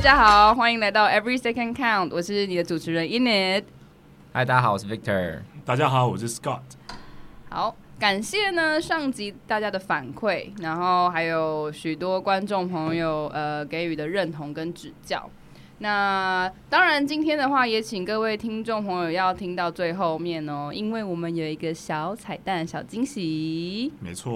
家好，欢迎来到 Every Second Count，我是你的主持人 Inid。嗨，大家好，我是 Victor。大家好，我是 Scott。好，感谢呢上集大家的反馈，然后还有许多观众朋友呃给予的认同跟指教。那当然，今天的话也请各位听众朋友要听到最后面哦，因为我们有一个小彩蛋、小惊喜。没错，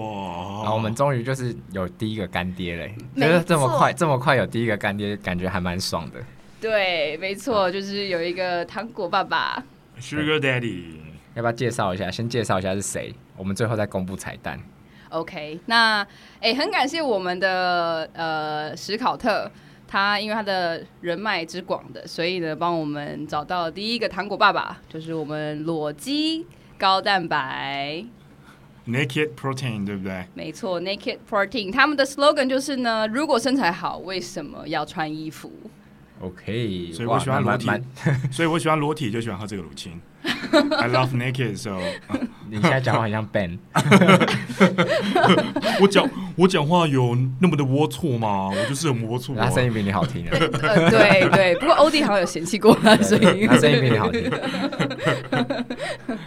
然后我们终于就是有第一个干爹嘞，就是这么快这么快有第一个干爹，感觉还蛮爽的。对，没错，就是有一个糖果爸爸，Sugar Daddy。要不要介绍一下？先介绍一下是谁，我们最后再公布彩蛋。OK，那哎，很感谢我们的呃史考特。他因为他的人脉之广的，所以呢，帮我们找到第一个糖果爸爸，就是我们裸肌高蛋白，Naked Protein，对不对？没错，Naked Protein，他们的 slogan 就是呢，如果身材好，为什么要穿衣服？OK，所以我喜欢裸体，所以我喜欢裸体，就喜欢喝这个乳清。I love naked，so 你现在讲话很像 Ben。我讲我讲话有那么的龌龊吗？我就是很龌龊。他声音比你好听。呃，对对，不过欧弟好像有嫌弃过他声音。他声音比你好听。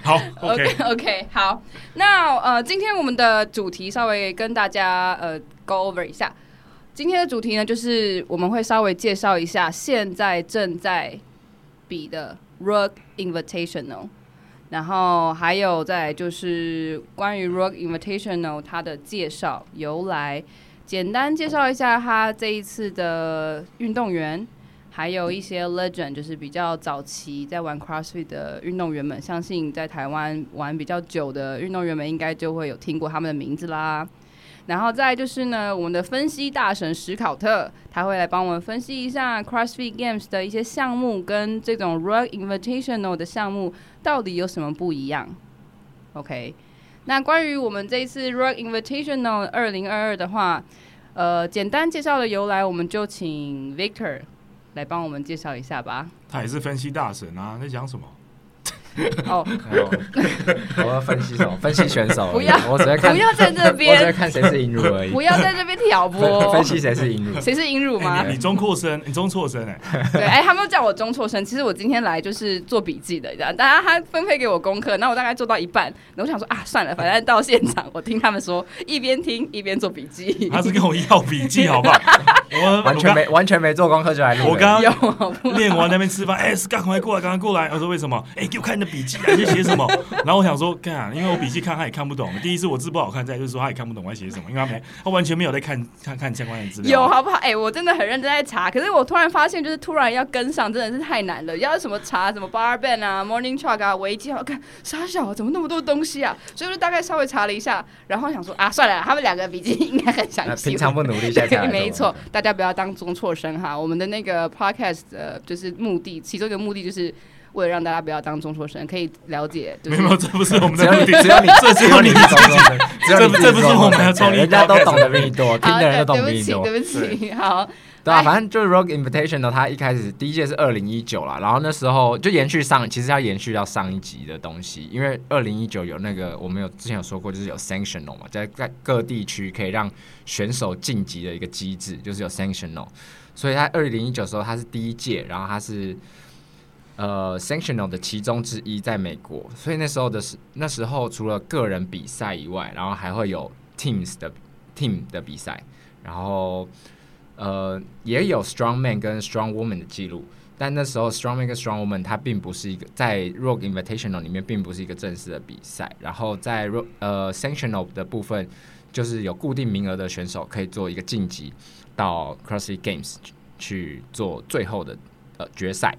好，OK OK，好。那呃，今天我们的主题稍微跟大家呃 go over 一下。今天的主题呢，就是我们会稍微介绍一下现在正在比的 Rogue Invitational。然后还有再就是关于 Rogue Invitational 它的介绍由来，简单介绍一下他这一次的运动员，还有一些 Legend，就是比较早期在玩 CrossFit 的运动员们，相信在台湾玩比较久的运动员们应该就会有听过他们的名字啦。然后再就是呢，我们的分析大神史考特，他会来帮我们分析一下 CrossFit Games 的一些项目跟这种 Rug Invitational 的项目到底有什么不一样。OK，那关于我们这一次 Rug Invitational 二零二二的话，呃，简单介绍的由来，我们就请 Victor 来帮我们介绍一下吧。他也是分析大神啊，在讲什么？哦，我要分析什么？分析选手。不要，我只在看，不要在这边，我只在看谁是引乳而已。不要在这边挑拨。分析谁是引乳？谁是引乳吗？欸、你，中扩生，你中错生哎。对，哎、欸，他们都叫我中错生。其实我今天来就是做笔记的，这样。大家他分配给我功课，那我大概做到一半，然后我想说啊，算了，反正到现场我听他们说，一边听一边做笔记。他是跟我要笔记，好不好？我完全没完全没做功课就来录。我刚刚练完那边吃饭，哎、赶快过来，赶快过来。我说为什么？哎、欸，给我看你的笔记啊，你写什么？然后我想说，干，因为我笔记看他也看不懂。第一次我字不好看，再就是说他也看不懂我在写什么，因为他没，他完全没有在看看看相关的资料。有好不好？哎、欸，我真的很认真在查，可是我突然发现，就是突然要跟上，真的是太难了。要什么查什么 bar band 啊，morning truck 啊，维基，好看傻小，怎么那么多东西啊？所以我就大概稍微查了一下，然后想说啊，算了，他们两个笔记应该很详细。平常不努力，现在没错，大家不要当中错生哈。我们的那个 podcast 的就是目的，其中一个目的就是。为了让大家不要当中辍生，可以了解。没有，这不是我们的目的。只要你，这只有你是中辍生，这这不是我们的创意。人家都懂得比你多，听的人都懂得比你多。对不起，对不起。好，对啊，反正就是 Rogue Invitational 呢，他一开始第一届是二零一九啦，然后那时候就延续上，其实要延续到上一集的东西，因为二零一九有那个我们有之前有说过，就是有 Sanctional 嘛，在在各地区可以让选手晋级的一个机制，就是有 Sanctional，所以他二零一九时候它是第一届，然后它是。呃，Sanctional 的其中之一在美国，所以那时候的是那时候除了个人比赛以外，然后还会有 Teams 的 Team 的比赛，然后呃也有 Strongman 跟 Strongwoman 的记录，但那时候 Strongman 跟 Strongwoman 它并不是一个在 Rogue Invitational 里面并不是一个正式的比赛，然后在 ro 呃 Sanctional 的部分就是有固定名额的选手可以做一个晋级到 CrossFit Games 去做最后的呃决赛。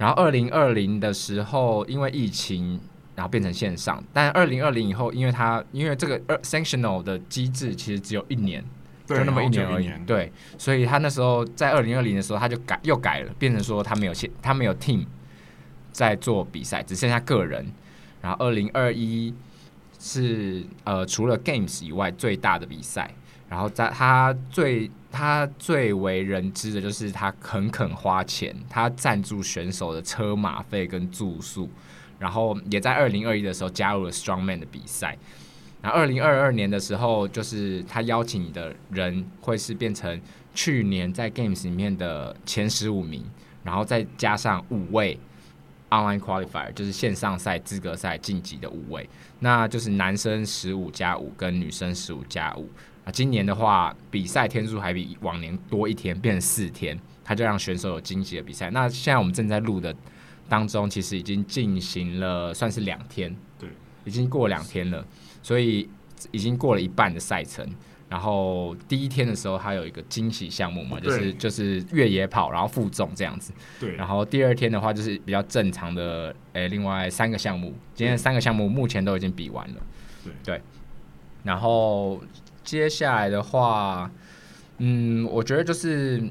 然后二零二零的时候，因为疫情，然后变成线上。但二零二零以后，因为它因为这个二 sanctional 的机制其实只有一年，就那么一年而已。对，所以他那时候在二零二零的时候，他就改又改了，变成说他没有线，他没有 team 在做比赛，只剩下个人。然后二零二一是呃除了 games 以外最大的比赛。然后在他最他最为人知的就是他肯肯花钱，他赞助选手的车马费跟住宿，然后也在二零二一的时候加入了 Strongman 的比赛。然后二零二二年的时候，就是他邀请的人会是变成去年在 Games 里面的前十五名，然后再加上五位 Online Qualifier，就是线上赛资格赛晋级的五位，那就是男生十五加五跟女生十五加五。啊，今年的话，比赛天数还比往年多一天，变成四天，他就让选手有惊喜的比赛。那现在我们正在录的当中，其实已经进行了算是两天，对，已经过两天了，所以已经过了一半的赛程。然后第一天的时候，他有一个惊喜项目嘛，就是就是越野跑，然后负重这样子。对。然后第二天的话，就是比较正常的，诶，另外三个项目，今天三个项目目前都已经比完了。对。对。然后。接下来的话，嗯，我觉得就是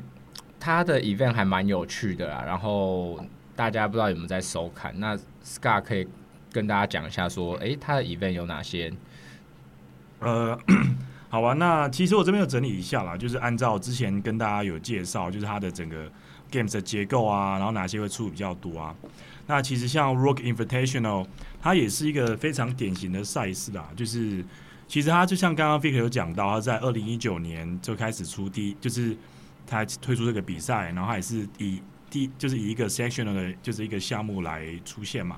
他的 event 还蛮有趣的啦。然后大家不知道有没有在收看？那 Scott 可以跟大家讲一下，说，哎，他的 event 有哪些？呃，好吧，那其实我这边有整理一下啦，就是按照之前跟大家有介绍，就是它的整个 games 的结构啊，然后哪些会出比较多啊。那其实像 Rock Invitational，它也是一个非常典型的赛事啦，就是。其实他就像刚刚 Vic 有讲到，他在二零一九年就开始出第，就是他推出这个比赛，然后还是以第就是以一个 sectional 的，就是一个项目来出现嘛。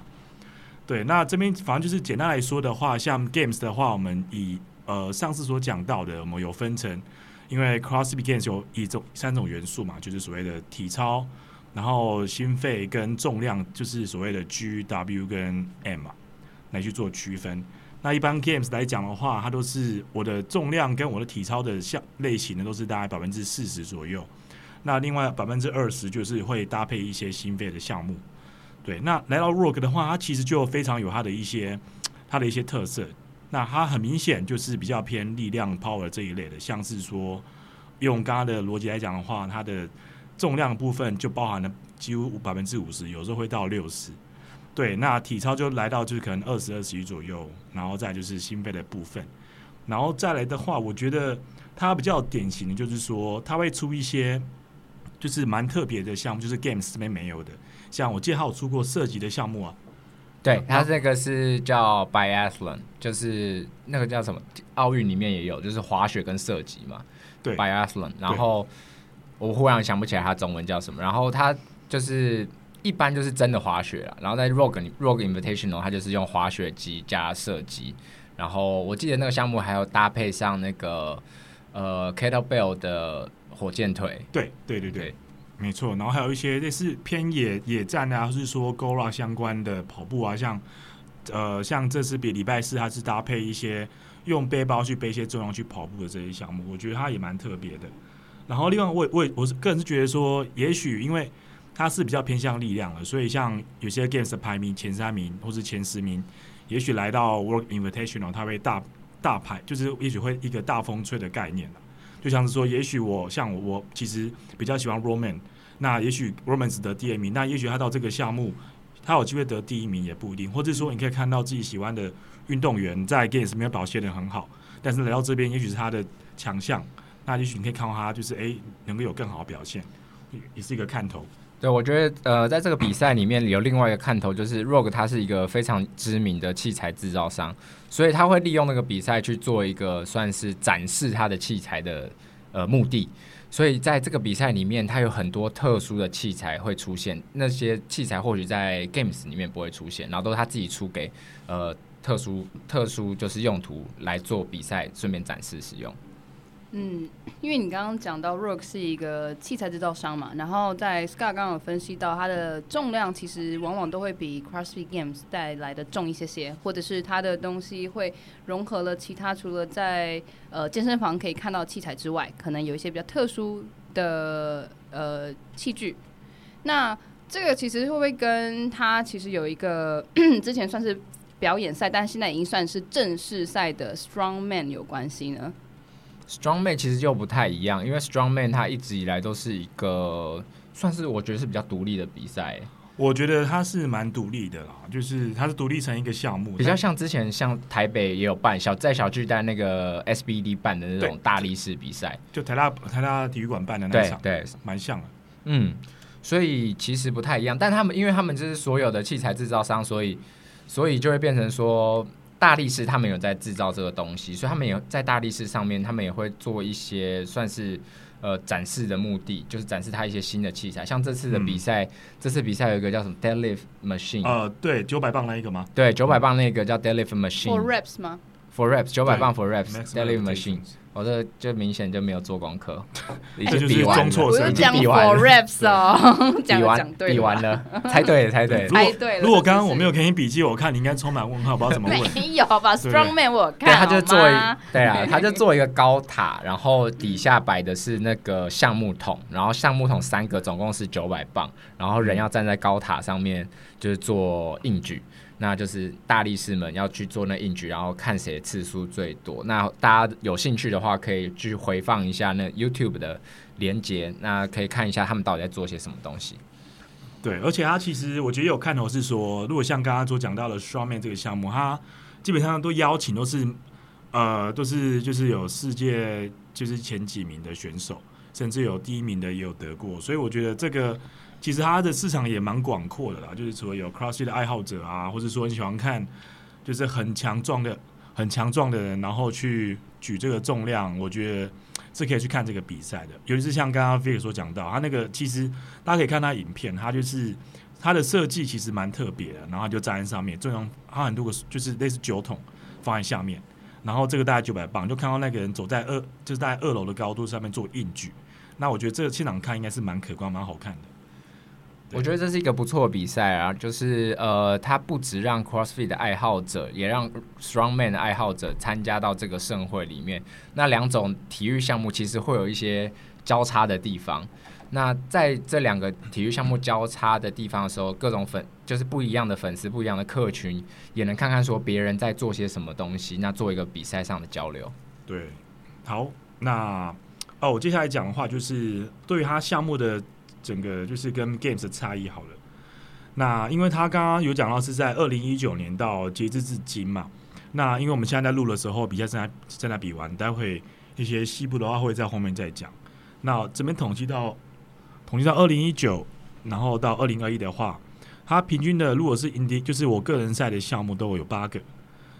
对，那这边反正就是简单来说的话，像 Games 的话，我们以呃上次所讲到的，我们有分成，因为 CrossFit Games 有一种三种元素嘛，就是所谓的体操，然后心肺跟重量，就是所谓的 G、W 跟 M 嘛，来去做区分。那一般 games 来讲的话，它都是我的重量跟我的体操的项类型呢，都是大概百分之四十左右。那另外百分之二十就是会搭配一些心肺的项目。对，那来到 Rogue 的话，它其实就非常有它的一些它的一些特色。那它很明显就是比较偏力量 power 这一类的，像是说用刚刚的逻辑来讲的话，它的重量部分就包含了几乎百分之五十，有时候会到六十。对，那体操就来到就是可能二十二十一左右，然后再就是心肺的部分，然后再来的话，我觉得它比较典型的就是说，它会出一些就是蛮特别的项目，就是 Games 这边没有的，像我记得还有出过射击的项目啊。对，它这个是叫 Biathlon，就是那个叫什么？奥运里面也有，就是滑雪跟射击嘛。对，Biathlon。然后我忽然想不起来它中文叫什么，然后它就是。一般就是真的滑雪了，然后在 Rogue Rogue Invitational 它就是用滑雪机加射击，然后我记得那个项目还有搭配上那个呃 Kettlebell 的火箭腿，对对对对，没错，然后还有一些类似偏野野战啊，或是说 GORA 相关的跑步啊，像呃像这次比礼拜四它是搭配一些用背包去背一些重量去跑步的这些项目，我觉得它也蛮特别的。然后另外我我我是个人是觉得说，也许因为它是比较偏向力量的，所以像有些 games 的排名前三名或是前十名，也许来到 Work Invitational，它会大大牌，就是也许会一个大风吹的概念，就像是说，也许我像我，我其实比较喜欢 Roman，那也许 Roman 得第二名，那也许他到这个项目，他有机会得第一名也不一定，或者说你可以看到自己喜欢的运动员在 games 没有表现得很好，但是来到这边，也许是他的强项，那也许你可以看到他就是诶、能够有更好的表现，也是一个看头。对，我觉得呃，在这个比赛里面有另外一个看头，就是 Rogue 它是一个非常知名的器材制造商，所以他会利用那个比赛去做一个算是展示他的器材的呃目的。所以在这个比赛里面，它有很多特殊的器材会出现，那些器材或许在 Games 里面不会出现，然后都是他自己出给呃特殊特殊就是用途来做比赛，顺便展示使用。嗯，因为你刚刚讲到 Rogue 是一个器材制造商嘛，然后在 Scott 刚刚有分析到它的重量其实往往都会比 CrossFit Games 带来的重一些些，或者是它的东西会融合了其他除了在呃健身房可以看到器材之外，可能有一些比较特殊的呃器具。那这个其实会不会跟它其实有一个 之前算是表演赛，但现在已经算是正式赛的 Strongman 有关系呢？Strongman 其实就不太一样，因为 Strongman 它一直以来都是一个算是我觉得是比较独立的比赛。我觉得它是蛮独立的啦，就是它是独立成一个项目，比较像之前像台北也有办小在小巨蛋那个 SBD 办的那种大力士比赛，就台大台大体育馆办的那场，对，蛮像的。嗯，所以其实不太一样，但他们因为他们就是所有的器材制造商，所以所以就会变成说。大力士他们有在制造这个东西，所以他们也在大力士上面，他们也会做一些算是呃展示的目的，就是展示他一些新的器材。像这次的比赛，嗯、这次比赛有一个叫什么 deadlift machine，呃，对，九百磅那一个吗？对，九百磅那个叫 deadlift machine。For reps 吗？For reps，九百磅 for reps，deadlift machine。我这就明显就没有做功课，已经比完了，已经比完了。reps 哦，比完，比完了，猜对了，猜对了，猜对了。如果刚刚我没有给你笔记，我看你应该充满问号，不知道怎么问。没有吧？Strongman 我看，他就做一，对啊，他就做一个高塔，然后底下摆的是那个橡木桶，然后橡木桶三个，总共是九百磅，然后人要站在高塔上面，就是做硬举。那就是大力士们要去做那硬举，然后看谁次数最多。那大家有兴趣的话，可以去回放一下那 YouTube 的连接，那可以看一下他们到底在做些什么东西。对，而且他其实我觉得有看头是说，如果像刚刚所讲到的 Strongman 这个项目，他基本上都邀请都是呃都是就是有世界就是前几名的选手，甚至有第一名的也有得过，所以我觉得这个。其实它的市场也蛮广阔的啦，就是除了有 CrossFit 的爱好者啊，或者说你喜欢看，就是很强壮的、很强壮的人，然后去举这个重量，我觉得是可以去看这个比赛的。尤其是像刚刚 Vic 所讲到，他那个其实大家可以看他影片，他就是他的设计其实蛮特别的，然后他就站在上面，重量他很多个就是类似酒桶放在下面，然后这个大概九百磅，就看到那个人走在二就是在二楼的高度上面做硬举，那我觉得这个现场看应该是蛮可观、蛮好看的。我觉得这是一个不错的比赛啊，就是呃，它不只让 CrossFit 的爱好者，也让 Strongman 的爱好者参加到这个盛会里面。那两种体育项目其实会有一些交叉的地方。那在这两个体育项目交叉的地方的时候，各种粉就是不一样的粉丝、不一样的客群，也能看看说别人在做些什么东西，那做一个比赛上的交流。对，好，那哦，我接下来讲的话就是对于他项目的。整个就是跟 Games 的差异好了，那因为他刚刚有讲到是在二零一九年到截至至今嘛，那因为我们现在在录的时候比赛正在正在比完，待会一些细部的话会在后面再讲。那这边统计到统计到二零一九，然后到二零二一的话，他平均的如果是 i n d 就是我个人赛的项目都有八个，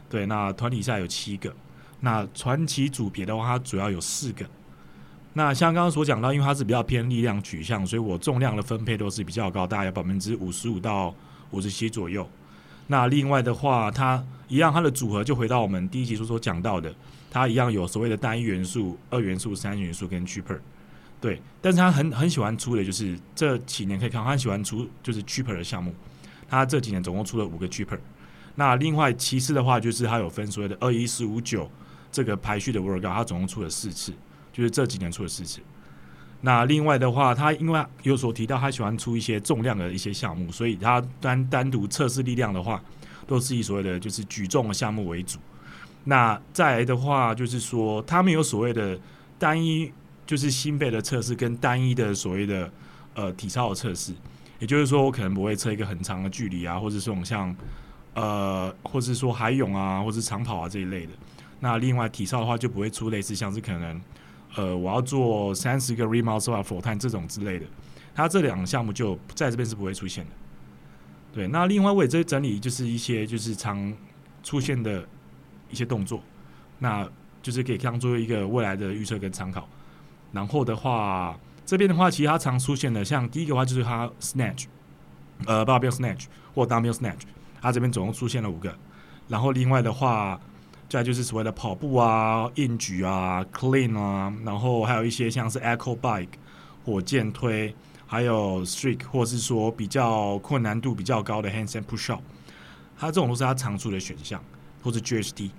对，那团体赛有七个，那传奇组别的话，它主要有四个。那像刚刚所讲到，因为它是比较偏力量取向，所以我重量的分配都是比较高，大概有百分之五十五到五十七左右。那另外的话，它一样，它的组合就回到我们第一集所所讲到的，它一样有所谓的单一元素、二元素、三元素跟 cheaper。对，但是他很很喜欢出的就是这几年可以看，他很喜欢出就是 cheaper 的项目。他这几年总共出了五个 cheaper。那另外其次的话，就是他有分所谓的二一四五九这个排序的 workout，他总共出了四次。就是这几年出的事情。那另外的话，他因为有所提到，他喜欢出一些重量的一些项目，所以他单单独测试力量的话，都是以所谓的就是举重的项目为主。那再来的话，就是说他们有所谓的单一就是心肺的测试，跟单一的所谓的呃体操的测试。也就是说，我可能不会测一个很长的距离啊，或者这种像呃，或是说海泳啊，或是长跑啊这一类的。那另外体操的话，就不会出类似像是可能。呃，我要做三十个 remount 啊，floor time 这种之类的，它这两个项目就在这边是不会出现的。对，那另外我也在整理，就是一些就是常出现的一些动作，那就是可以当做一个未来的预测跟参考。然后的话，这边的话，其实它常出现的，像第一个话就是它 snatch，呃，barbell snatch 或 dumbbell snatch，它这边总共出现了五个。然后另外的话。再就是所谓的跑步啊、硬举啊、clean 啊，然后还有一些像是 echo bike、火箭推，还有 streak，或是说比较困难度比较高的 handstand push up，它这种都是它常出的选项，或是 GHD。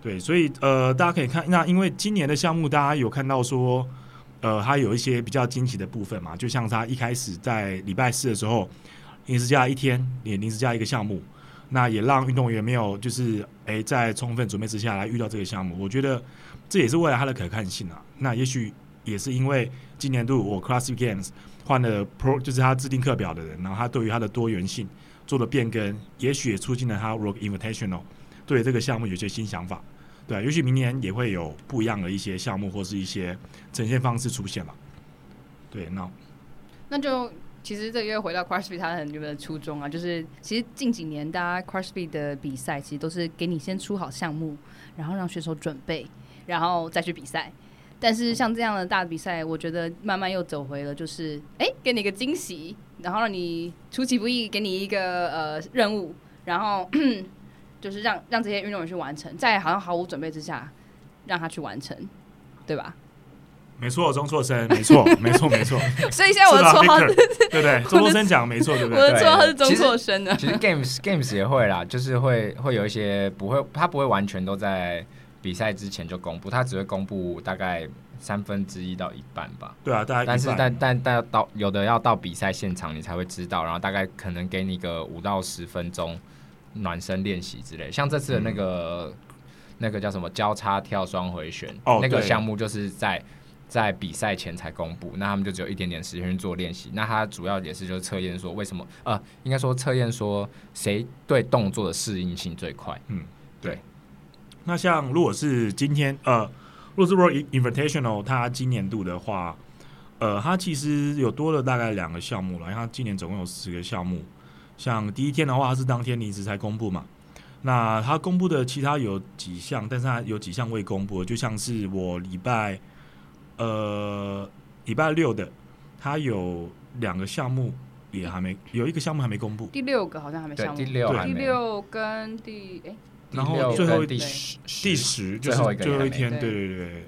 对，所以呃，大家可以看，那因为今年的项目，大家有看到说，呃，它有一些比较惊奇的部分嘛，就像它一开始在礼拜四的时候，临时加一天，也临时加一个项目。那也让运动员没有就是诶，在充分准备之下来遇到这个项目，我觉得这也是为了他的可看性啊。那也许也是因为今年度我 Classic Games 换了 Pro，就是他制定课表的人，然后他对于他的多元性做了变更，也许也促进了他 Rogue Invitational 对这个项目有些新想法。对，也许明年也会有不一样的一些项目或是一些呈现方式出现吧。对，那那就。其实这个又回到 CrossFit 它很原本的初衷啊，就是其实近几年大家 CrossFit 的比赛其实都是给你先出好项目，然后让选手准备，然后再去比赛。但是像这样的大比赛，我觉得慢慢又走回了，就是哎、给你一个惊喜，然后让你出其不意，给你一个呃任务，然后 就是让让这些运动员去完成，在好像毫无准备之下让他去完成，对吧？没错，钟错生，没错，没错，没错。所以现在我的绰号，对不对？钟错生讲没错，对不对？我的绰号是钟错生的。其实 games games 也会啦，就是会会有一些不会，他不会完全都在比赛之前就公布，他只会公布大概三分之一到一半吧。对啊，大概。但是但但但到有的要到比赛现场你才会知道，然后大概可能给你个五到十分钟暖身练习之类。像这次的那个、嗯、那个叫什么交叉跳双回旋，哦、那个项目就是在。在比赛前才公布，那他们就只有一点点时间去做练习。那他主要也是就是测验说为什么呃，应该说测验说谁对动作的适应性最快。嗯，对。那像如果是今天呃，如果是 World Invitational，它今年度的话，呃，它其实有多了大概两个项目了，因为它今年总共有十个项目。像第一天的话，它是当天离职才公布嘛。那它公布的其他有几项，但是它有几项未公布，就像是我礼拜。呃，礼拜六的，他有两个项目也还没，有一个项目还没公布。第六个好像还没项目。第六，第六跟第哎，然后最后第十，第十就是最后一天，对对对。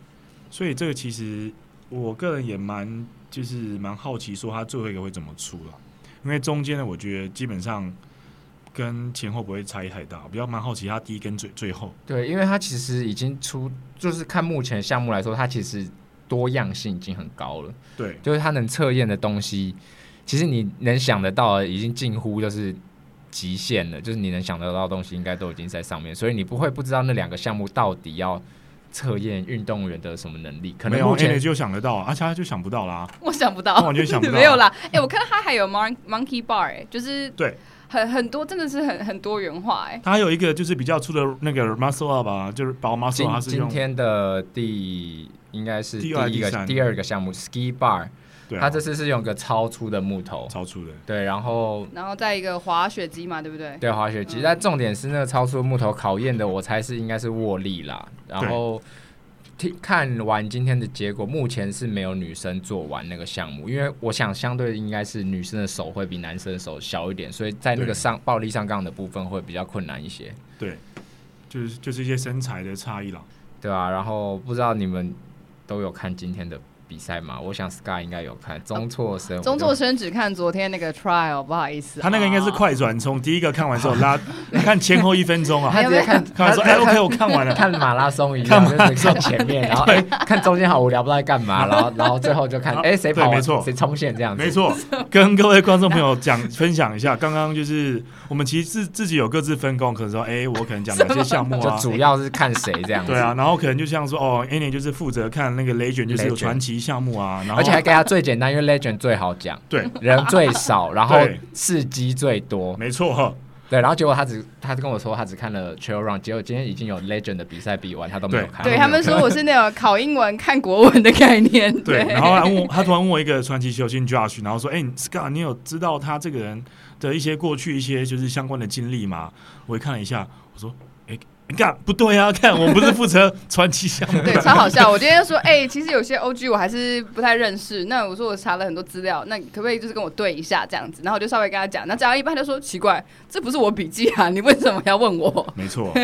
所以这个其实我个人也蛮就是蛮好奇，说他最后一个会怎么出了，因为中间呢，我觉得基本上跟前后不会差异太大，比较蛮好奇他第一跟最最后。对，因为他其实已经出，就是看目前项目来说，他其实。多样性已经很高了，对，就是它能测验的东西，其实你能想得到的已经近乎就是极限了，就是你能想得到的东西应该都已经在上面，所以你不会不知道那两个项目到底要测验运动员的什么能力。可能目前就想得到，而且他就想不到啦，我想不到，完全想不到，没有啦。哎、欸，我看到他还有 mon monkey bar，哎、欸，就是对，很很多，真的是很很多元化、欸，哎。他还有一个就是比较粗的那个 muscle up 吧，就是把 muscle，他是今天的第。应该是第一个第，第二个项目 ski bar，它这次是用个超粗的木头，超粗的，对，然后然后再一个滑雪机嘛，对不对？对，滑雪机，但重点是那个超粗的木头考验的，我猜是应该是握力啦。然后听看完今天的结果，目前是没有女生做完那个项目，因为我想相对应该是女生的手会比男生的手小一点，所以在那个上暴力上杠的部分会比较困难一些。对，就是就是一些身材的差异啦，对啊，然后不知道你们。都有看今天的比赛嘛？我想 Sky 应该有看。中错生，中错生只看昨天那个 trial，不好意思。他那个应该是快转，冲第一个看完之后 拉，看前后一分钟啊。他直接看，看完说：“哎，OK，我看完了。”看马拉松一样，就是看前面，然后哎，看中间好无聊，不知道在干嘛，然后 然后最后就看，哎，谁跑？没错，谁冲线这样子。没错，跟各位观众朋友讲分享一下，刚刚就是我们其实自自己有各自分工，可能说，哎，我可能讲哪些项目啊，就主要是看谁这样子。对啊，然后可能就像说，哦，Annie 就是负责看那个 Legend，就是有传奇项目啊，然后。而且还给他最简单，因为 Legend 最好讲，对，人最少，然后刺激最多，没错，对，然后结果他只，他跟我说他只看了 Trail Run，结果今天已经有 Legend 的比赛比完，他都没有看。对，他们说我是那种考英文看国文的概念。对，然后他问我，他突然问我一个传奇球星 Josh，然后说，哎、欸、，Scott，你有知道他这个人的一些过去一些就是相关的经历吗？我也看了一下，我说。你看不对啊！看我不是负责传奇项目，对，超好笑。我今天说，哎、欸，其实有些 OG 我还是不太认识。那我说我查了很多资料，那可不可以就是跟我对一下这样子？然后我就稍微跟他讲。那讲到一半，他就说奇怪，这不是我笔记啊，你为什么要问我？没错。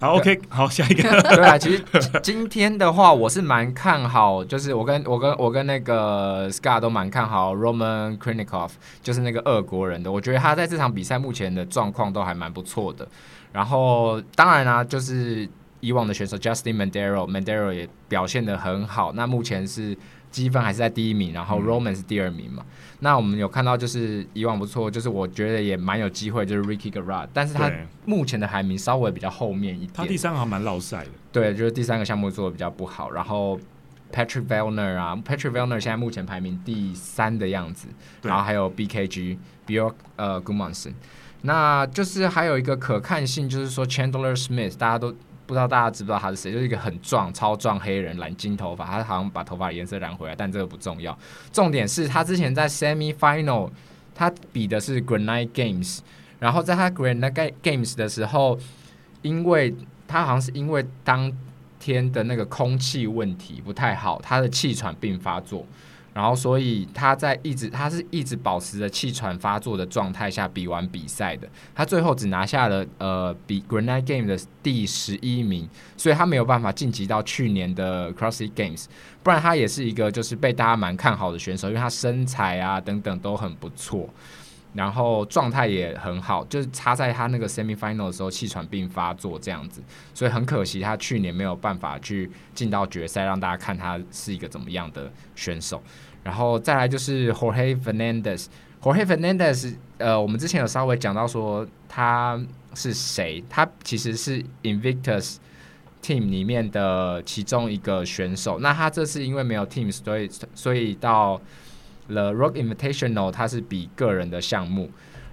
好，OK，好，下一个。对啊，其实今天的话，我是蛮看好，就是我跟我跟我跟那个 Scar 都蛮看好 Roman Khrennikov，就是那个俄国人的。我觉得他在这场比赛目前的状况都还蛮不错的。然后当然啦、啊，就是以往的选手 Justin Mandero，Mandero 也表现得很好。那目前是积分还是在第一名，然后 Roman 是第二名嘛。嗯、那我们有看到就是以往不错，就是我觉得也蛮有机会，就是 Ricky Garard，但是他目前的排名稍微比较后面一点。他第三个还蛮落赛的。对，就是第三个项目做的比较不好。然后 Patrick Vellner 啊，Patrick Vellner 现在目前排名第三的样子。然后还有 BKG Bjork 呃 Gudmundsson 那就是还有一个可看性，就是说 Chandler Smith，大家都不知道大家知不知道他是谁，就是一个很壮、超壮黑人，染金头发，他好像把头发颜色染回来，但这个不重要。重点是他之前在 Semi Final，他比的是 Grenade Games，然后在他 Grenade Games 的时候，因为他好像是因为当天的那个空气问题不太好，他的气喘病发作。然后，所以他在一直，他是一直保持着气喘发作的状态下比完比赛的。他最后只拿下了呃比 Grenade Game 的第十一名，所以他没有办法晋级到去年的 Crossy Games。不然他也是一个就是被大家蛮看好的选手，因为他身材啊等等都很不错，然后状态也很好。就是差在他那个 Semi Final 的时候气喘病发作这样子，所以很可惜他去年没有办法去进到决赛，让大家看他是一个怎么样的选手。然后再来就是 Jorge Fernandez，Jorge Fernandez，呃，我们之前有稍微讲到说他是谁，他其实是 Invictus Team 里面的其中一个选手。那他这次因为没有 Team，所以所以到了 Rock Invitational，它是比个人的项目。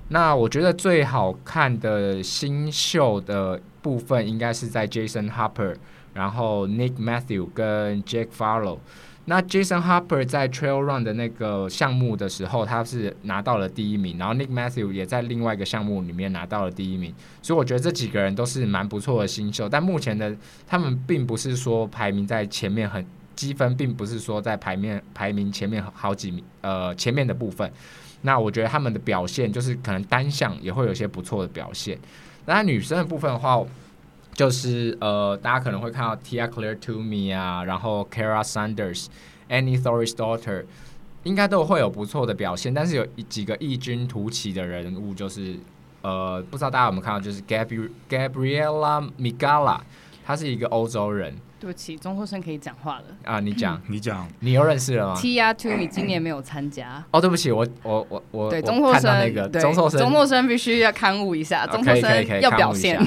那我觉得最好看的新秀的部分应该是在 Jason Harper，然后 Nick Matthew 跟 Jack Farlow。那 Jason Harper 在 Trail Run 的那个项目的时候，他是拿到了第一名，然后 Nick Matthew 也在另外一个项目里面拿到了第一名，所以我觉得这几个人都是蛮不错的新秀，但目前的他们并不是说排名在前面很积分，并不是说在排面排名前面好几名呃前面的部分。那我觉得他们的表现就是可能单项也会有些不错的表现。那女生的部分的话。就是呃，大家可能会看到 Tia CLARE to me 啊，然后 Kara Sanders，Annie Thorisdaughter 应该都会有不错的表现。但是有几个异军突起的人物，就是呃，不知道大家有没有看到，就是 Gabri Gabriella Migala，他是一个欧洲人。对不起，中后生可以讲话了啊！你讲，你讲，你又认识了吗？Tia Toomey 今年没有参加。哦，对不起，我我我我对中后生那个中后生，中后生必须要刊物一下，中后生要表现。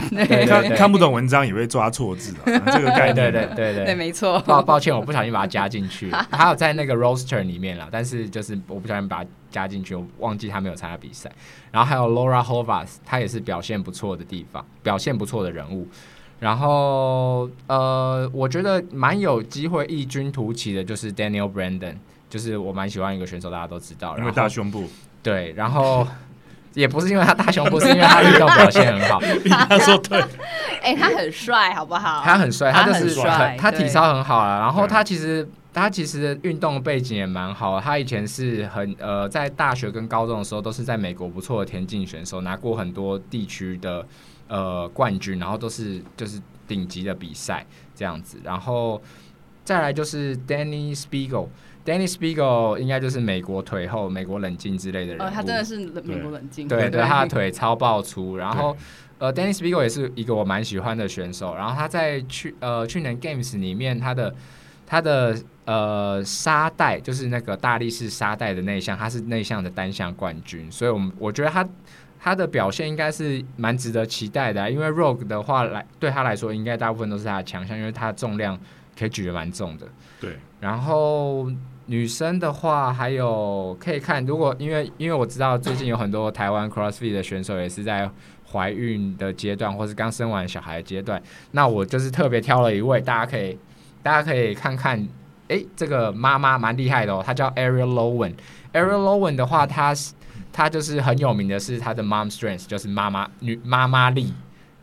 看看不懂文章也会抓错字的，这个概念，对对对对对，没错。抱抱歉，我不小心把它加进去，还有在那个 roster 里面了，但是就是我不小心把它加进去，我忘记他没有参加比赛。然后还有 Laura Horvath，他也是表现不错的地方，表现不错的人物。然后，呃，我觉得蛮有机会异军突起的，就是 Daniel Brandon，就是我蛮喜欢一个选手，大家都知道，因为大胸部。对，然后 也不是因为他大胸部，是因为他运动表现很好。他说对，哎、欸，他很帅，好不好？他很帅，他就是他很帅，他体操很好啊。然后他其实他其实运动背景也蛮好，他以前是很呃，在大学跟高中的时候都是在美国不错的田径选手，拿过很多地区的。呃，冠军，然后都是就是顶级的比赛这样子，然后再来就是 Danny Spiegel，Danny Spiegel 应该就是美国腿后、美国冷静之类的人。哦，他真的是美国冷静。对对，对，他的腿超爆粗。然后呃，Danny Spiegel 也是一个我蛮喜欢的选手。然后他在去呃去年 Games 里面，他的他的呃沙袋就是那个大力士沙袋的那项，他是那项的单项冠军。所以，我们我觉得他。他的表现应该是蛮值得期待的，啊，因为 Rogue 的话来对他来说，应该大部分都是他的强项，因为他的重量可以举得蛮重的。对。然后女生的话，还有可以看，如果因为因为我知道最近有很多台湾 CrossFit 的选手也是在怀孕的阶段，或是刚生完小孩的阶段，那我就是特别挑了一位，大家可以大家可以看看，诶，这个妈妈蛮厉害的哦，她叫 Ariel Lowen。Ariel Lowen 的话，她是。他就是很有名的是他的 mom strength，就是妈妈女妈妈力，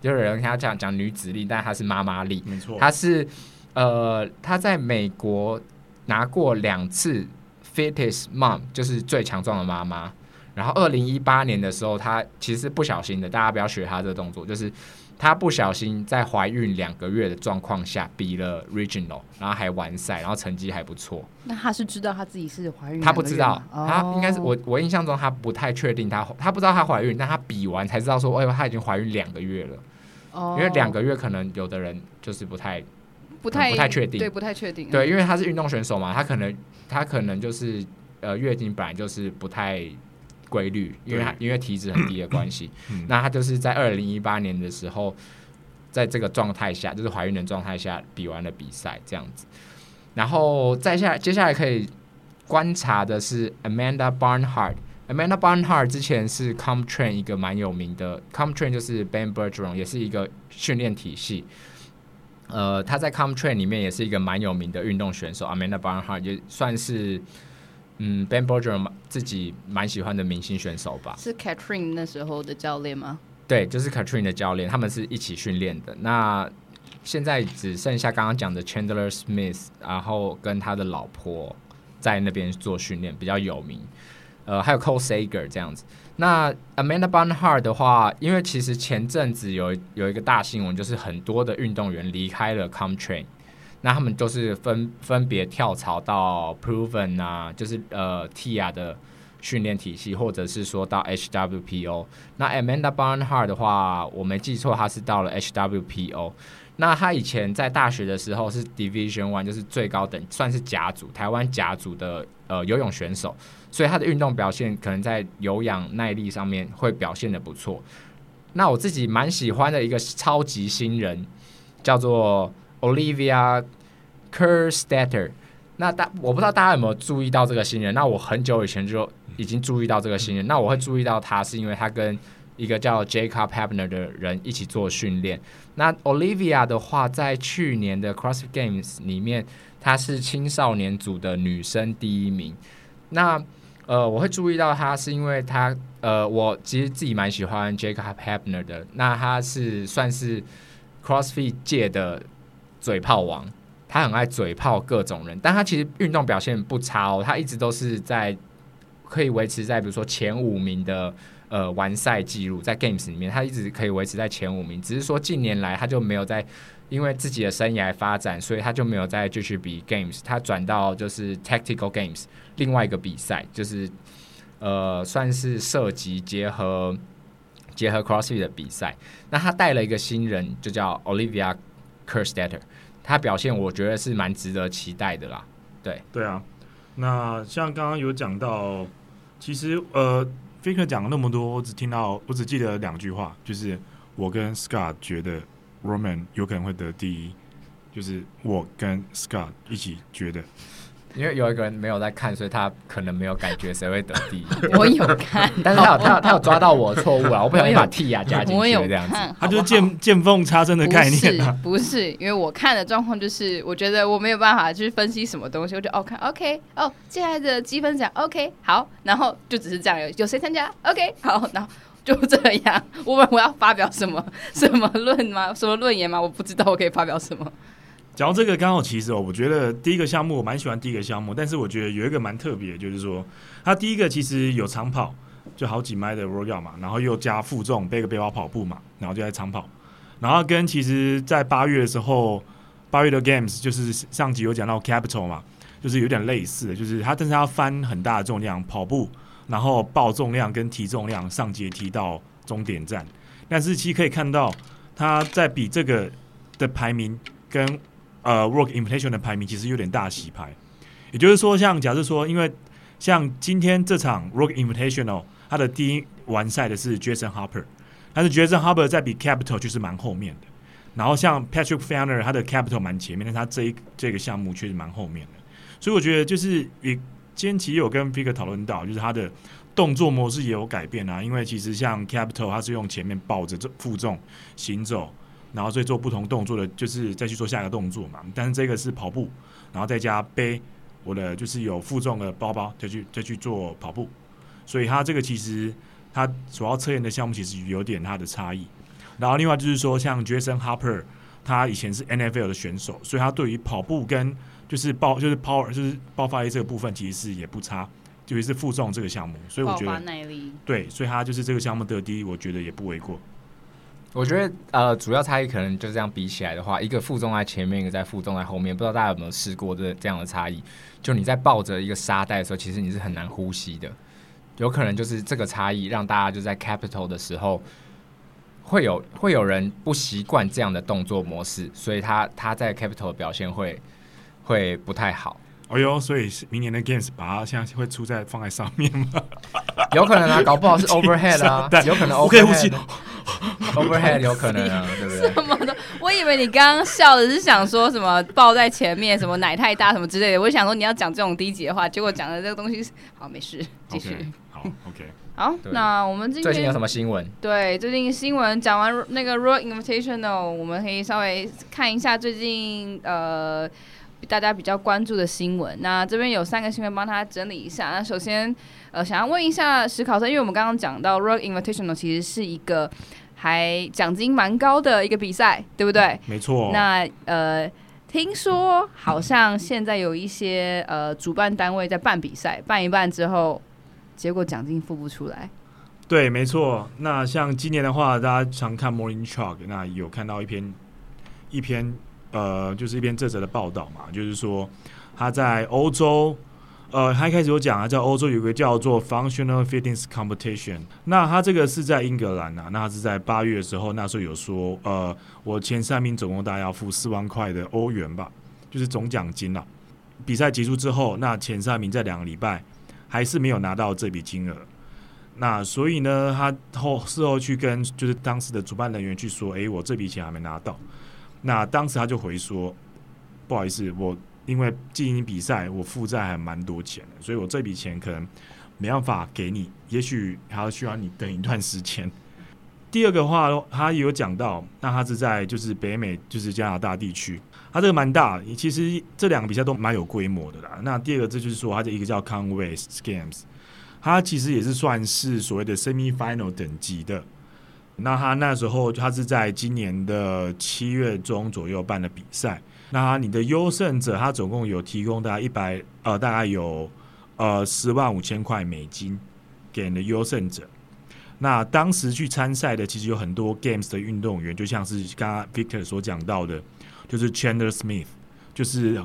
就是有人跟他讲讲女子力，但他是妈妈力，没错。他是呃他在美国拿过两次 fittest mom，就是最强壮的妈妈。然后二零一八年的时候，他其实是不小心的，大家不要学他这个动作，就是。她不小心在怀孕两个月的状况下比了 regional，然后还完赛，然后成绩还不错。那她是知道她自己是怀孕？她不知道，她应该是我我印象中她不太确定她她不知道她怀孕，但她比完才知道说，哎呦，她已经怀孕两个月了。哦。因为两个月可能有的人就是不太不太、嗯、不太确定，对，不太确定。对，因为她是运动选手嘛，她可能她可能就是呃月经本来就是不太。规律，因为他因为体脂很低的关系，那他就是在二零一八年的时候，在这个状态下，就是怀孕的状态下比完了比赛这样子，然后再下接下来可以观察的是 Amanda Barnhart，Amanda Barnhart 之前是 CompTrain 一个蛮有名的 CompTrain 就是 Ben Bergeron 也是一个训练体系，呃，他在 CompTrain 里面也是一个蛮有名的运动选手，Amanda Barnhart 也算是。嗯，Ben Bergeron 自己蛮喜欢的明星选手吧？是 Catherine 那时候的教练吗？对，就是 Catherine 的教练，他们是一起训练的。那现在只剩下刚刚讲的 Chandler Smith，然后跟他的老婆在那边做训练，比较有名。呃，还有 Cole Sager 这样子。那 Amanda Barnhart 的话，因为其实前阵子有有一个大新闻，就是很多的运动员离开了 CompTrain，那他们都是分分别跳槽到 Proven 啊，就是呃 TIA 的训练体系，或者是说到 HWPO。那 Amanda Barnhart 的话，我没记错，他是到了 HWPO。那他以前在大学的时候是 Division One，就是最高等，算是甲组，台湾甲组的呃游泳选手。所以他的运动表现可能在有氧耐力上面会表现得不错。那我自己蛮喜欢的一个超级新人叫做 Olivia Kerstetter。那大我不知道大家有没有注意到这个新人？那我很久以前就已经注意到这个新人。那我会注意到他是因为他跟一个叫 Jacob Heppner 的人一起做训练。那 Olivia 的话，在去年的 CrossFit Games 里面，她是青少年组的女生第一名。那呃，我会注意到他，是因为他，呃，我其实自己蛮喜欢 Jacob Heppner 的。那他是算是 CrossFit 界的嘴炮王，他很爱嘴炮各种人，但他其实运动表现不差哦，他一直都是在可以维持在比如说前五名的呃完赛记录，在 Games 里面，他一直可以维持在前五名，只是说近年来他就没有在。因为自己的生涯发展，所以他就没有再继续比 Games，他转到就是 Tactical Games 另外一个比赛，就是呃算是涉及结合结合 CrossFit 的比赛。那他带了一个新人，就叫 Olivia k u r s t e t t e r 他表现我觉得是蛮值得期待的啦。对，对啊。那像刚刚有讲到，其实呃，Faker 讲了那么多，我只听到我只记得两句话，就是我跟 Scott 觉得。Roman 有可能会得第一，就是我跟 Scott 一起觉得，因为有一个人没有在看，所以他可能没有感觉谁会得第一。我有看，但是他有他有他有抓到我的错误了，我不小心把 T 啊加进去这样子。他就是见见缝插针的概念，啊不，不是，因为我看的状况就是，我觉得我没有办法去分析什么东西，我就哦看 OK 哦，接下来的积分奖 OK 好，然后就只是这样，有有谁参加 OK 好，然后。就这样，我我要发表什么什么论吗？什么论言吗？我不知道我可以发表什么。讲到这个，刚好其实哦，我觉得第一个项目我蛮喜欢第一个项目，但是我觉得有一个蛮特别，就是说它第一个其实有长跑，就好几迈的 workout 嘛，然后又加负重背个背包跑步嘛，然后就在长跑，然后跟其实在八月的时候，八月的 games 就是上集有讲到 capital 嘛，就是有点类似的，就是它但是它翻很大的重量跑步。然后报重量跟提重量上阶梯到终点站，但是其实可以看到他在比这个的排名跟呃 Work Invitation 的排名其实有点大洗牌，也就是说，像假设说，因为像今天这场 World Invitational，他的第一完赛的是 Jason Hopper，但是 Jason Hopper 在比 Capital 就是蛮后面的，然后像 Patrick Fanner，他的 Capital 蛮前面，但他这一这个项目确实蛮后面的，所以我觉得就是也。今天其实有跟 Faker 讨论到，就是他的动作模式也有改变啊。因为其实像 Capital，他是用前面抱着这负重行走，然后所以做不同动作的，就是再去做下一个动作嘛。但是这个是跑步，然后再加背我的就是有负重的包包，再去再去做跑步。所以它这个其实它主要测验的项目其实有点它的差异。然后另外就是说，像 Jason Hopper，他以前是 NFL 的选手，所以他对于跑步跟就是爆就是 power 就是爆发力这个部分其实是也不差，特别是负重这个项目，所以我觉得对，所以他就是这个项目得第一，我觉得也不为过。我觉得呃，主要差异可能就这样比起来的话，一个负重在前面，一个在负重在后面，不知道大家有没有试过这这样的差异？就你在抱着一个沙袋的时候，其实你是很难呼吸的，有可能就是这个差异让大家就在 capital 的时候会有会有人不习惯这样的动作模式，所以他他在 capital 的表现会。会不太好，哎呦，所以明年的 Games 把它现在会出在放在上面吗？有可能啊，搞不好是 Overhead 啊，有可能 Overhead，Overhead Overhead 有可能啊，对不对？什么的？我以为你刚刚笑的是想说什么抱在前面，什么奶太大什么之类的。我想说你要讲这种低级的话，结果讲的这个东西好，没事，继续。Okay, 好，OK，好，那我们今天最近有什么新闻？对，最近新闻讲完那个 Royal Invitational，我们可以稍微看一下最近呃。大家比较关注的新闻，那这边有三个新闻帮他整理一下。那首先，呃，想要问一下史考生，因为我们刚刚讲到 Rogue Invitational 其实是一个还奖金蛮高的一个比赛，对不对？没错。那呃，听说好像现在有一些呃主办单位在办比赛，办一办之后，结果奖金付不出来。对，没错。那像今年的话，大家常看 Morning Chalk，那有看到一篇一篇呃，就是一篇这则的报道嘛，就是说他在欧洲。呃，他一开始有讲啊，在欧洲有个叫做 Functional Fitness Competition，那他这个是在英格兰啊，那他是在八月的时候，那时候有说，呃，我前三名总共大概要付四万块的欧元吧，就是总奖金啦。比赛结束之后，那前三名在两个礼拜还是没有拿到这笔金额，那所以呢，他后事后去跟就是当时的主办人员去说，诶，我这笔钱还没拿到，那当时他就回说，不好意思，我。因为进行比赛，我负债还蛮多钱的，所以我这笔钱可能没办法给你，也许还要需要你等一段时间。第二个话，他有讲到，那他是在就是北美，就是加拿大地区，他这个蛮大，其实这两个比赛都蛮有规模的啦。那第二个，这就是说，他这一个叫 Conway Games，他其实也是算是所谓的 Semi Final 等级的。那他那时候，他是在今年的七月中左右办的比赛。那你的优胜者，他总共有提供大概一百呃，大概有呃十万五千块美金给你的优胜者。那当时去参赛的其实有很多 Games 的运动员，就像是刚刚 Victor 所讲到的，就是 Chandler Smith，就是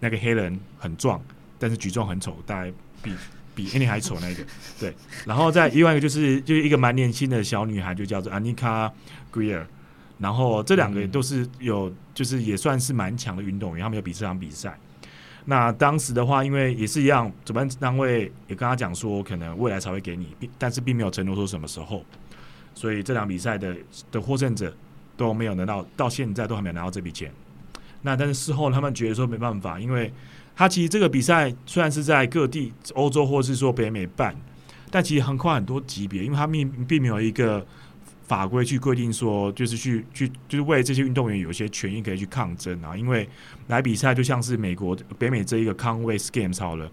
那个黑人很壮，但是举重很丑，大概比比 any 还丑那个。对，然后再另外一个就是就是一个蛮年轻的小女孩，就叫做 Anika Greer。然后这两个都是有，就是也算是蛮强的运动员，他们有比这场比赛。那当时的话，因为也是一样，主办单位也跟他讲说，可能未来才会给你，但是并没有承诺说什么时候。所以这场比赛的的获胜者都没有拿到，到现在都还没有拿到这笔钱。那但是事后他们觉得说没办法，因为他其实这个比赛虽然是在各地欧洲或是说北美办，但其实横跨很多级别，因为他并并没有一个。法规去规定说，就是去去就是为这些运动员有一些权益可以去抗争啊。因为来比赛就像是美国北美这一个 Conway Games 好了，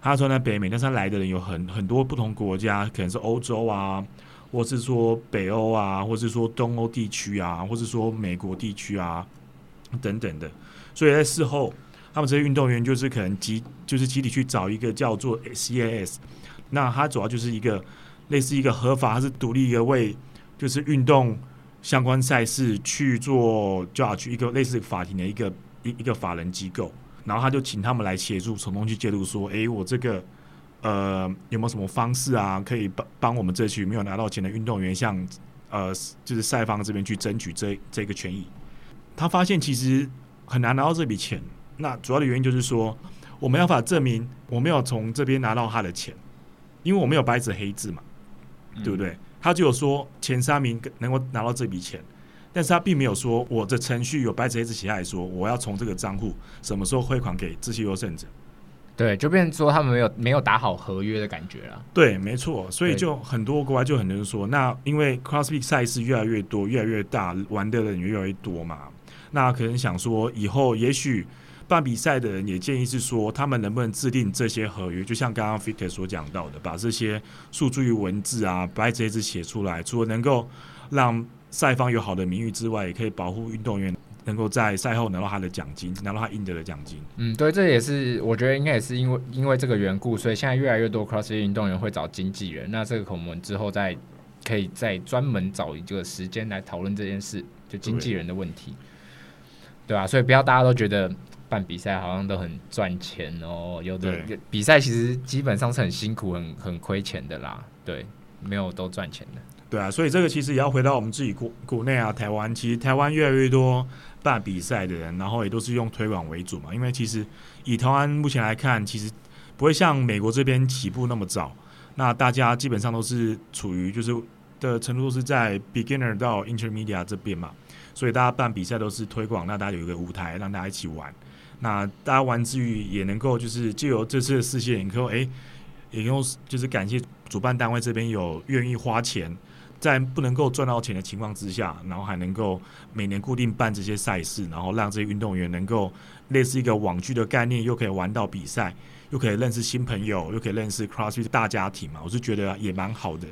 他说在北美，但是他来的人有很很多不同国家，可能是欧洲啊，或是说北欧啊，或是说东欧地区啊，或是说美国地区啊等等的。所以在事后，他们这些运动员就是可能集就是集体去找一个叫做 CAS，那他主要就是一个类似一个合法，他是独立一个为。就是运动相关赛事去做 judge 一个类似法庭的一个一一个法人机构，然后他就请他们来协助，从中去介入，说，哎，我这个呃有没有什么方式啊，可以帮帮我们这群没有拿到钱的运动员，向呃就是赛方这边去争取这这个权益。他发现其实很难拿到这笔钱，那主要的原因就是说，我没有办法证明我没有从这边拿到他的钱，因为我没有白纸黑字嘛，嗯、对不对？他就有说前三名能够拿到这笔钱，但是他并没有说我的程序有白纸黑字写下来说我要从这个账户什么时候汇款给这些优胜者。对，就变成说他们没有没有打好合约的感觉了。对，没错，所以就很多国外就很多人说，那因为 CrossFit 赛事越来越多，越来越大，玩的人越来越多嘛，那可能想说以后也许。办比赛的人也建议是说，他们能不能制定这些合约？就像刚刚 Fitter 所讲到的，把这些诉诸于文字啊，把这些字写出来，除了能够让赛方有好的名誉之外，也可以保护运动员能够在赛后拿到他的奖金，拿到他应得的奖金。嗯，对，这也是我觉得应该也是因为因为这个缘故，所以现在越来越多 CrossFit 运动员会找经纪人。那这个我们之后再可以再专门找一个时间来讨论这件事，就经纪人的问题，对吧？所以不要大家都觉得。办比赛好像都很赚钱哦，有的比赛其实基本上是很辛苦、很很亏钱的啦。对，没有都赚钱的。对啊，所以这个其实也要回到我们自己国国内啊，台湾。其实台湾越来越多办比赛的人，然后也都是用推广为主嘛。因为其实以台湾目前来看，其实不会像美国这边起步那么早。那大家基本上都是处于就是的程度是在 beginner 到 intermediate 这边嘛。所以大家办比赛都是推广，那大家有一个舞台让大家一起玩。那大家玩之余也能够就是借由这次的事件，以后哎，也用就是感谢主办单位这边有愿意花钱，在不能够赚到钱的情况之下，然后还能够每年固定办这些赛事，然后让这些运动员能够类似一个网剧的概念，又可以玩到比赛，又可以认识新朋友，又可以认识 CrossFit 大家庭嘛，我是觉得也蛮好的。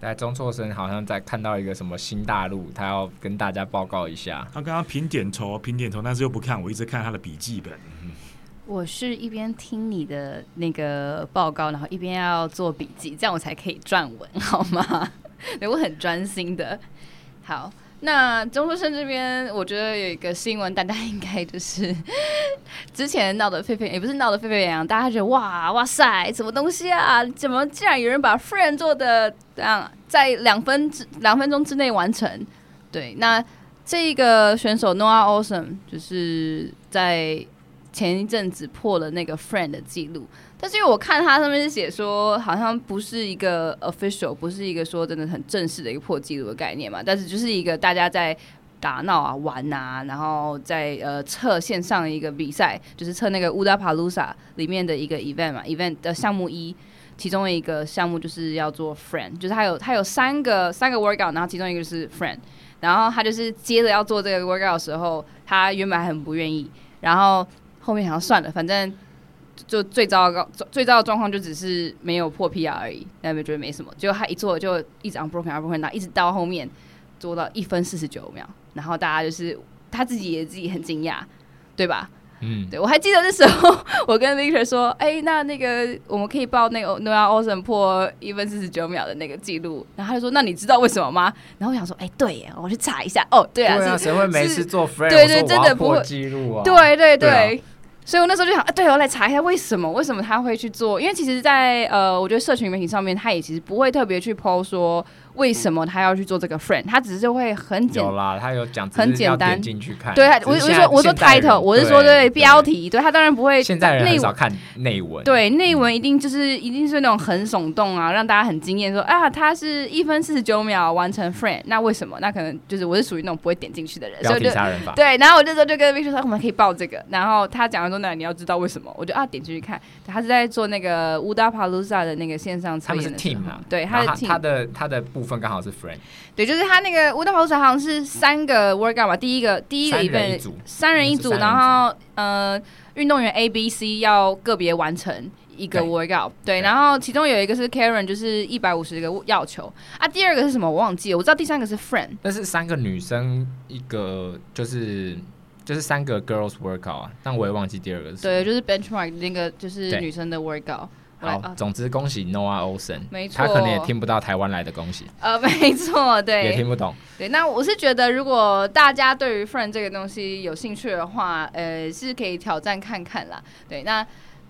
在中错生好像在看到一个什么新大陆，他要跟大家报告一下。他刚刚评点头，评点头，但是又不看，我一直看他的笔记本。我是一边听你的那个报告，然后一边要做笔记，这样我才可以撰文，好吗？对，我很专心的。好，那中辍生这边，我觉得有一个新闻，大家应该就是 之前闹得沸沸，也不是闹得沸沸扬扬，大家觉得哇哇塞，什么东西啊？怎么竟然有人把 Friend 做的这样在两分之两分钟之内完成？对，那这一个选手 Noah Ohlsen 就是在。前一阵子破了那个 friend 的记录，但是因为我看他上面是写说，好像不是一个 official，不是一个说真的很正式的一个破纪录的概念嘛，但是就是一个大家在打闹啊、玩啊，然后在呃测线上的一个比赛，就是测那个 Wodapalooza 里面的一个 event 嘛，event 的项目一，其中的一个项目就是要做 friend，就是他有他有三个三个 workout，然后其中一个就是 friend，然后他就是接着要做这个 workout 的时候，他原本还很不愿意，然后。后面好像算了，反正就最糟糕、最糟的状况就只是没有破 PR 而已，大家觉得没什么。结果他一做就一直 unbroken unbroken，然后一直到后面做到一分四十九秒，然后大家就是他自己也自己很惊讶，对吧？嗯，对，我还记得那时候 我跟 Victor 说，哎、欸，那那个我们可以报那个 Noah Ohlsen 破一分四十九秒的那个记录，然后他就说，那你知道为什么吗？然后我想说，哎、欸，对耶，我去查一下。哦，对啊，谁、啊、会没事做 friend？对对，真的不会记录啊。对对对。所以我那时候就想，啊，对，我来查一下为什么，为什么他会去做？因为其实在，呃，我觉得社群媒体上面，他也其实不会特别去 po 说。为什么他要去做这个 friend？他只是会很简，有啦，他有讲很简单进去看。对，我我是说我说 title，我是说对标题，对他当然不会。现在人很少看内文，对内文一定就是一定是那种很耸动啊，让大家很惊艳，说啊，他是一分四十九秒完成 friend，那为什么？那可能就是我是属于那种不会点进去的人，标题杀人法。对，然后我那时候就跟 Victor 说，我们可以报这个，然后他讲的说，那你要知道为什么？我就啊点进去看，他是在做那个 Wodapalooza 的那个线上测验的时候，他们是 team 嘛？对，他的他的他的部分刚好是 friend。对，就是他那个 Wodapalooza 好像是三个 workout 吧，第一个第一个 event 三人一组，然后呃运动员 A、B、C 要个别完成一个 workout，对，对，然后其中有一个是 Karen，就是一百五十个要求。啊，第二个是什么？我忘记了，我知道第三个是 Friend，但是三个女生一个就是就是三个 girls workout 啊，但我也忘记第二个是，对，就是 benchmark 那个就是女生的 workout。好，总之恭喜 Noah Ohlsen，没错，他可能也听不到台湾来的恭喜，呃，没错，对，也听不懂。对，那我是觉得，如果大家对于 Friend 这个东西有兴趣的话，呃，是可以挑战看看啦。对，那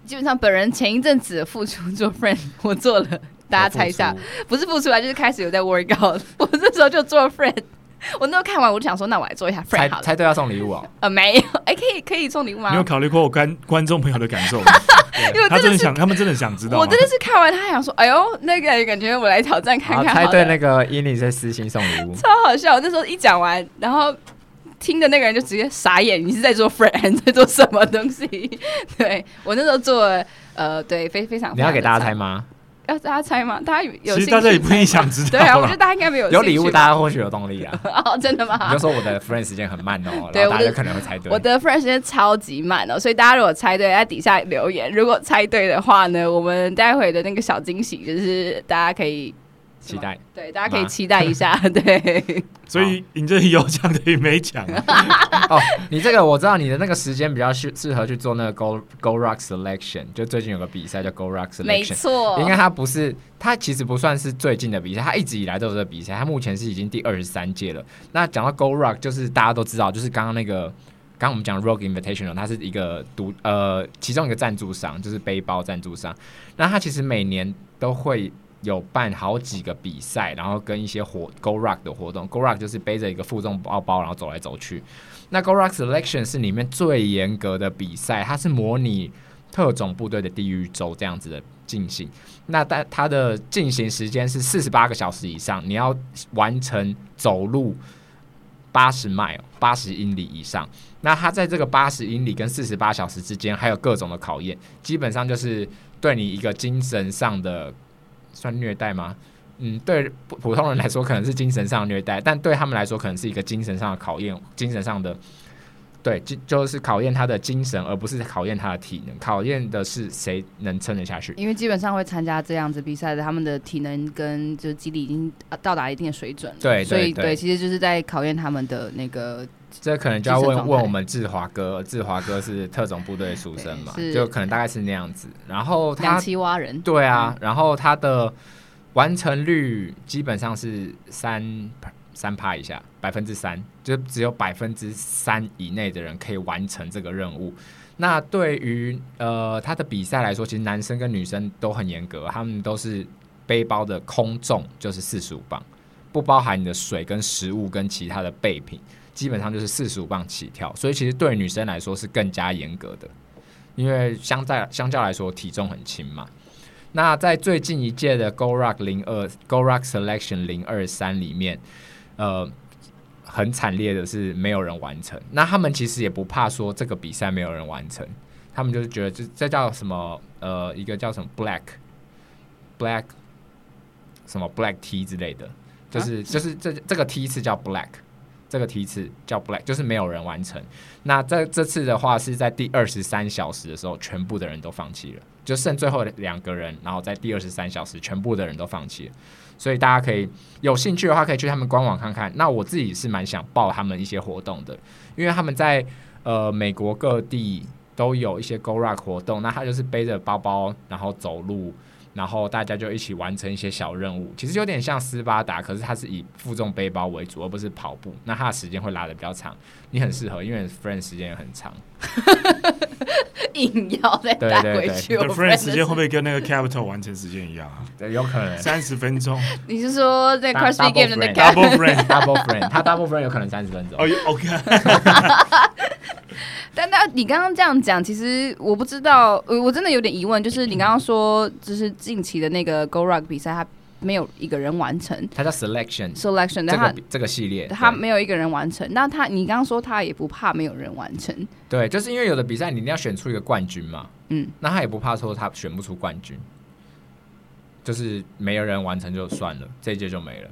基本上本人前一阵子的付出做 Friend，我做了，大家猜一下，不是付出来，就是开始有在 workout，我这时候就做 Friend。我那时候看完，我就想说，那我来做一下 Friend 好了。猜对要送礼物啊？呃，没有，哎、欸，可以可以送礼物吗？你有考虑过我观观众朋友的感受吗？因为他真的想，他们真的想知道。我真的是看完他还想说，哎呦，那个感觉我来挑战看看。猜对那个伊妮在私信送礼物，超好笑。我那时候一讲完，然后听的那个人就直接傻眼，你是在做 Friend，在做什么东西？对我那时候做，呃，对，非非常。你要给大家猜吗？要大家猜吗？大家有有，其实大家也不一定想知道。对啊，我觉得大家应该没有。有礼物，大家或许有动力啊。哦，真的吗？你就说我的 friend 时间很慢哦，对，大家可能会猜对。我的 friend 时间超级慢哦，所以大家如果猜对，在底下留言。如果猜对的话呢，我们待会的那个小惊喜就是大家可以。期待，对，大家可以期待一下，对。所以你这里有奖等于没奖啊？哦，你这个我知道，你的那个时间比较适适合去做那个 Go Go Rock Selection，就最近有个比赛叫 Go Rock Selection，没错。应该它不是，它其实不算是最近的比赛，它一直以来都是这个比赛，它目前是已经第二十三届了。那讲到 Go Rock，就是大家都知道，就是刚刚那个，刚刚我们讲 Rogue Invitational，它是一个独呃其中一个赞助商，就是背包赞助商。那它其实每年都会。有办好几个比赛，然后跟一些活 Go Rock 的活动。Go Rock 就是背着一个负重包包，然后走来走去。那 Go Rock Selection 是里面最严格的比赛，它是模拟特种部队的地狱周这样子的进行。那但它的进行时间是四十八个小时以上，你要完成走路八十 mile 八十英里以上。那它在这个八十英里跟四十八小时之间，还有各种的考验，基本上就是对你一个精神上的。算虐待吗？嗯，对普通人来说可能是精神上虐待，但对他们来说可能是一个精神上的考验，精神上的对，就就是考验他的精神，而不是考验他的体能。考验的是谁能撑得下去。因为基本上会参加这样子比赛的，他们的体能跟就是肌力已经到达一定的水准了。对，对，对，所以对，其实就是在考验他们的那个。这可能就要问问我们志华哥，志华哥是特种部队出身嘛，就可能大概是那样子。然后他两栖蛙人，对啊，嗯、然后他的完成率基本上是三。三趴以下，百分之三，就只有百分之三以内的人可以完成这个任务。那对于呃他的比赛来说，其实男生跟女生都很严格，他们都是背包的空重就是四十五磅，不包含你的水跟食物跟其他的备品，基本上就是四十五磅起跳。所以其实对女生来说是更加严格的，因为相在相较来说体重很轻嘛。那在最近一届的 Go Rock 零二 Go Rock Selection 零二三里面。呃，很惨烈的是没有人完成。那他们其实也不怕说这个比赛没有人完成，他们就是觉得这这叫什么？呃，一个叫什么 Black Black 什么 Black T 之类的，就是、啊、就是这这个 t 次叫 Black，这个梯次叫 Black，就是没有人完成。那这这次的话是在第二十三小时的时候，全部的人都放弃了，就剩最后两个人，然后在第二十三小时，全部的人都放弃了。所以大家可以有兴趣的话，可以去他们官网看看。那我自己是蛮想报他们一些活动的，因为他们在呃美国各地都有一些 Go Rock 活动。那他就是背着包包，然后走路。然后大家就一起完成一些小任务，其实有点像斯巴达，可是它是以负重背包为主，而不是跑步。那它的时间会拉得比较长，你很适合，因为 friend 时间也很长。硬要再带回去，对 friend 时间会不会跟那个 capital 完成时间一样啊？对，有可能三十分钟。你是说在 CrossFit Game 的 double friend，double friend，他 double friend 有可能三十分钟。哦，OK。但那你刚刚这样讲，其实我不知道，我我真的有点疑问，就是你刚刚说，就是近期的那个 Go Rock 比赛，他没有一个人完成，他叫 Selection，Selection，这个这个系列，他没有一个人完成。那他，你刚刚说他也不怕没有人完成，对，就是因为有的比赛你一定要选出一个冠军嘛，嗯，那他也不怕说他选不出冠军，就是没有人完成就算了，这一届就没了，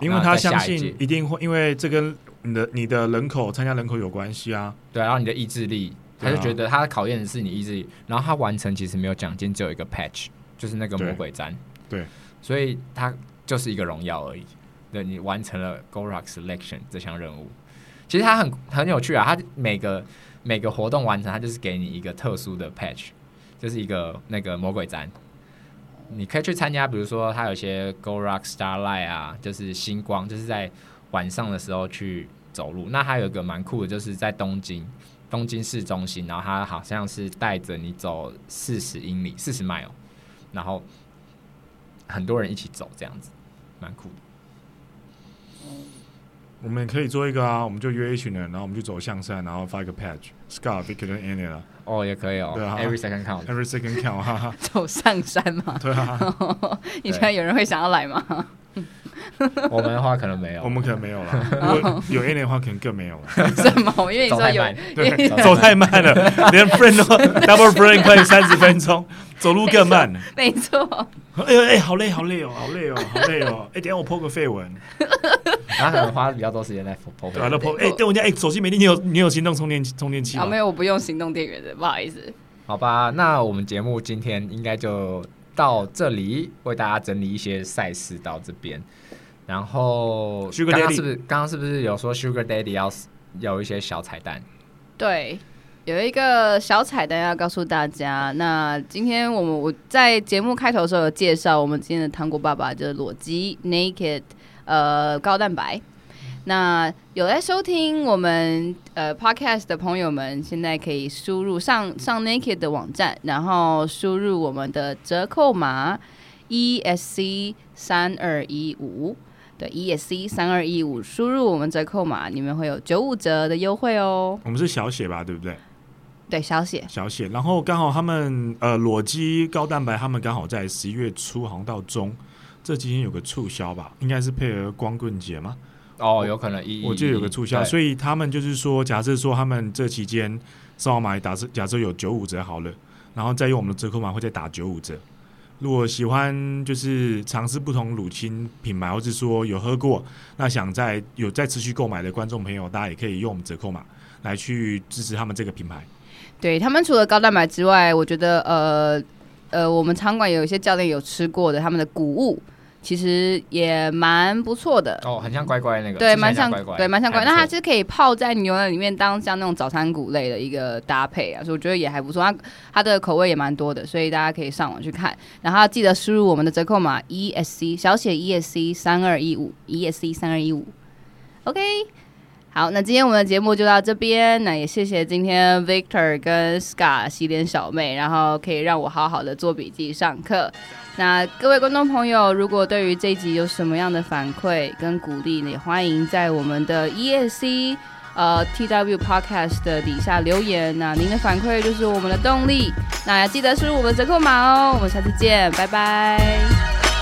因为他相信一定会，因为这跟。你的你的人口参加人口有关系啊，对，然后你的意志力，他就觉得他考验的是你意志力，然后他完成其实没有奖金，只有一个 patch，就是那个魔鬼毡，对，所以它就是一个荣耀而已。对，你完成了 GORUCK Selection 这项任务，其实它很很有趣啊，它每个每个活动完成，它就是给你一个特殊的 patch，就是一个那个魔鬼毡，你可以去参加，比如说它有些 GORUCK Starlight 啊，就是星光，就是在。晚上的时候去走路，那还有一个蛮酷的，就是在东京，东京市中心，然后它好像是带着你走四十英里，四十 mile，然后很多人一起走，这样子，蛮酷的。我们可以做一个啊，我们就约一群人，然后我们去走象山，然后发一个 patch，Scott Vick 跟 Annie 了。哦，也可以哦。对啊，Every second count，Every second count，哈哈。走上山嘛。对啊。你觉得有人会想要来吗？我们的话可能没有，我们可能没有了。如果有 A 的话，可能更没有了。什么？因为你说有，对走太慢了，连 friend 都 double friend 快三十分钟，走路更慢。没错。哎呦哎，好累好累哦，好累哦，好累哦。哎，等下我 po 个废文。他可能花比较多时间在。对啊，都 po。哎，对我一下，哎，手机没电，你有你有行动充电充电器吗？没有，我不用行动电源的，不好意思。好吧，那我们节目今天应该就到这里，为大家整理一些赛事到这边。然后刚刚是不是刚刚是不是有说 Sugar Daddy 要有一些小彩蛋？对，有一个小彩蛋要告诉大家。那今天我们我在节目开头的时候有介绍，我们今天的糖果爸爸就是裸肌 Naked 呃高蛋白。那有在收听我们呃 Podcast 的朋友们，现在可以输入上上 Naked 的网站，然后输入我们的折扣码 ESC 三二一五。对，ESC 三二一五，输入我们折扣码，你们会有九五折的优惠哦。我们是小写吧，对不对？对，小写，小写。然后刚好他们呃裸肌高蛋白，他们刚好在十一月初好像到中，这几天有个促销吧，应该是配合光棍节吗？哦，有可能一，我记得有个促销，所以他们就是说，假设说他们这期间上网买打折，假设有九五折好了，然后再用我们的折扣码会再打九五折。如果喜欢就是尝试不同乳清品牌，或是说有喝过，那想在有在持续购买的观众朋友，大家也可以用折扣码。来去支持他们这个品牌。对，他们除了高蛋白之外，我觉得呃呃，我们场馆有一些教练有吃过的他们的谷物。其实也蛮不错的哦，很像乖乖那个，对，蛮像，乖乖对，蛮像乖。那它是可以泡在牛奶里面当像那种早餐谷类的一个搭配啊，所以我觉得也还不错。它它的口味也蛮多的，所以大家可以上网去看。然后记得输入我们的折扣码 ESC 小写 ESC 三二一五 ESC 三二一五，OK。好，那今天我们的节目就到这边。那也谢谢今天 Victor 跟 Scar 洗脸小妹，然后可以让我好好的做笔记上课。那各位观众朋友，如果对于这集有什么样的反馈跟鼓励，也欢迎在我们的 ESC 呃 TW Podcast 的底下留言。那您的反馈就是我们的动力。那要记得输入我们折扣码哦。我们下次见，拜拜。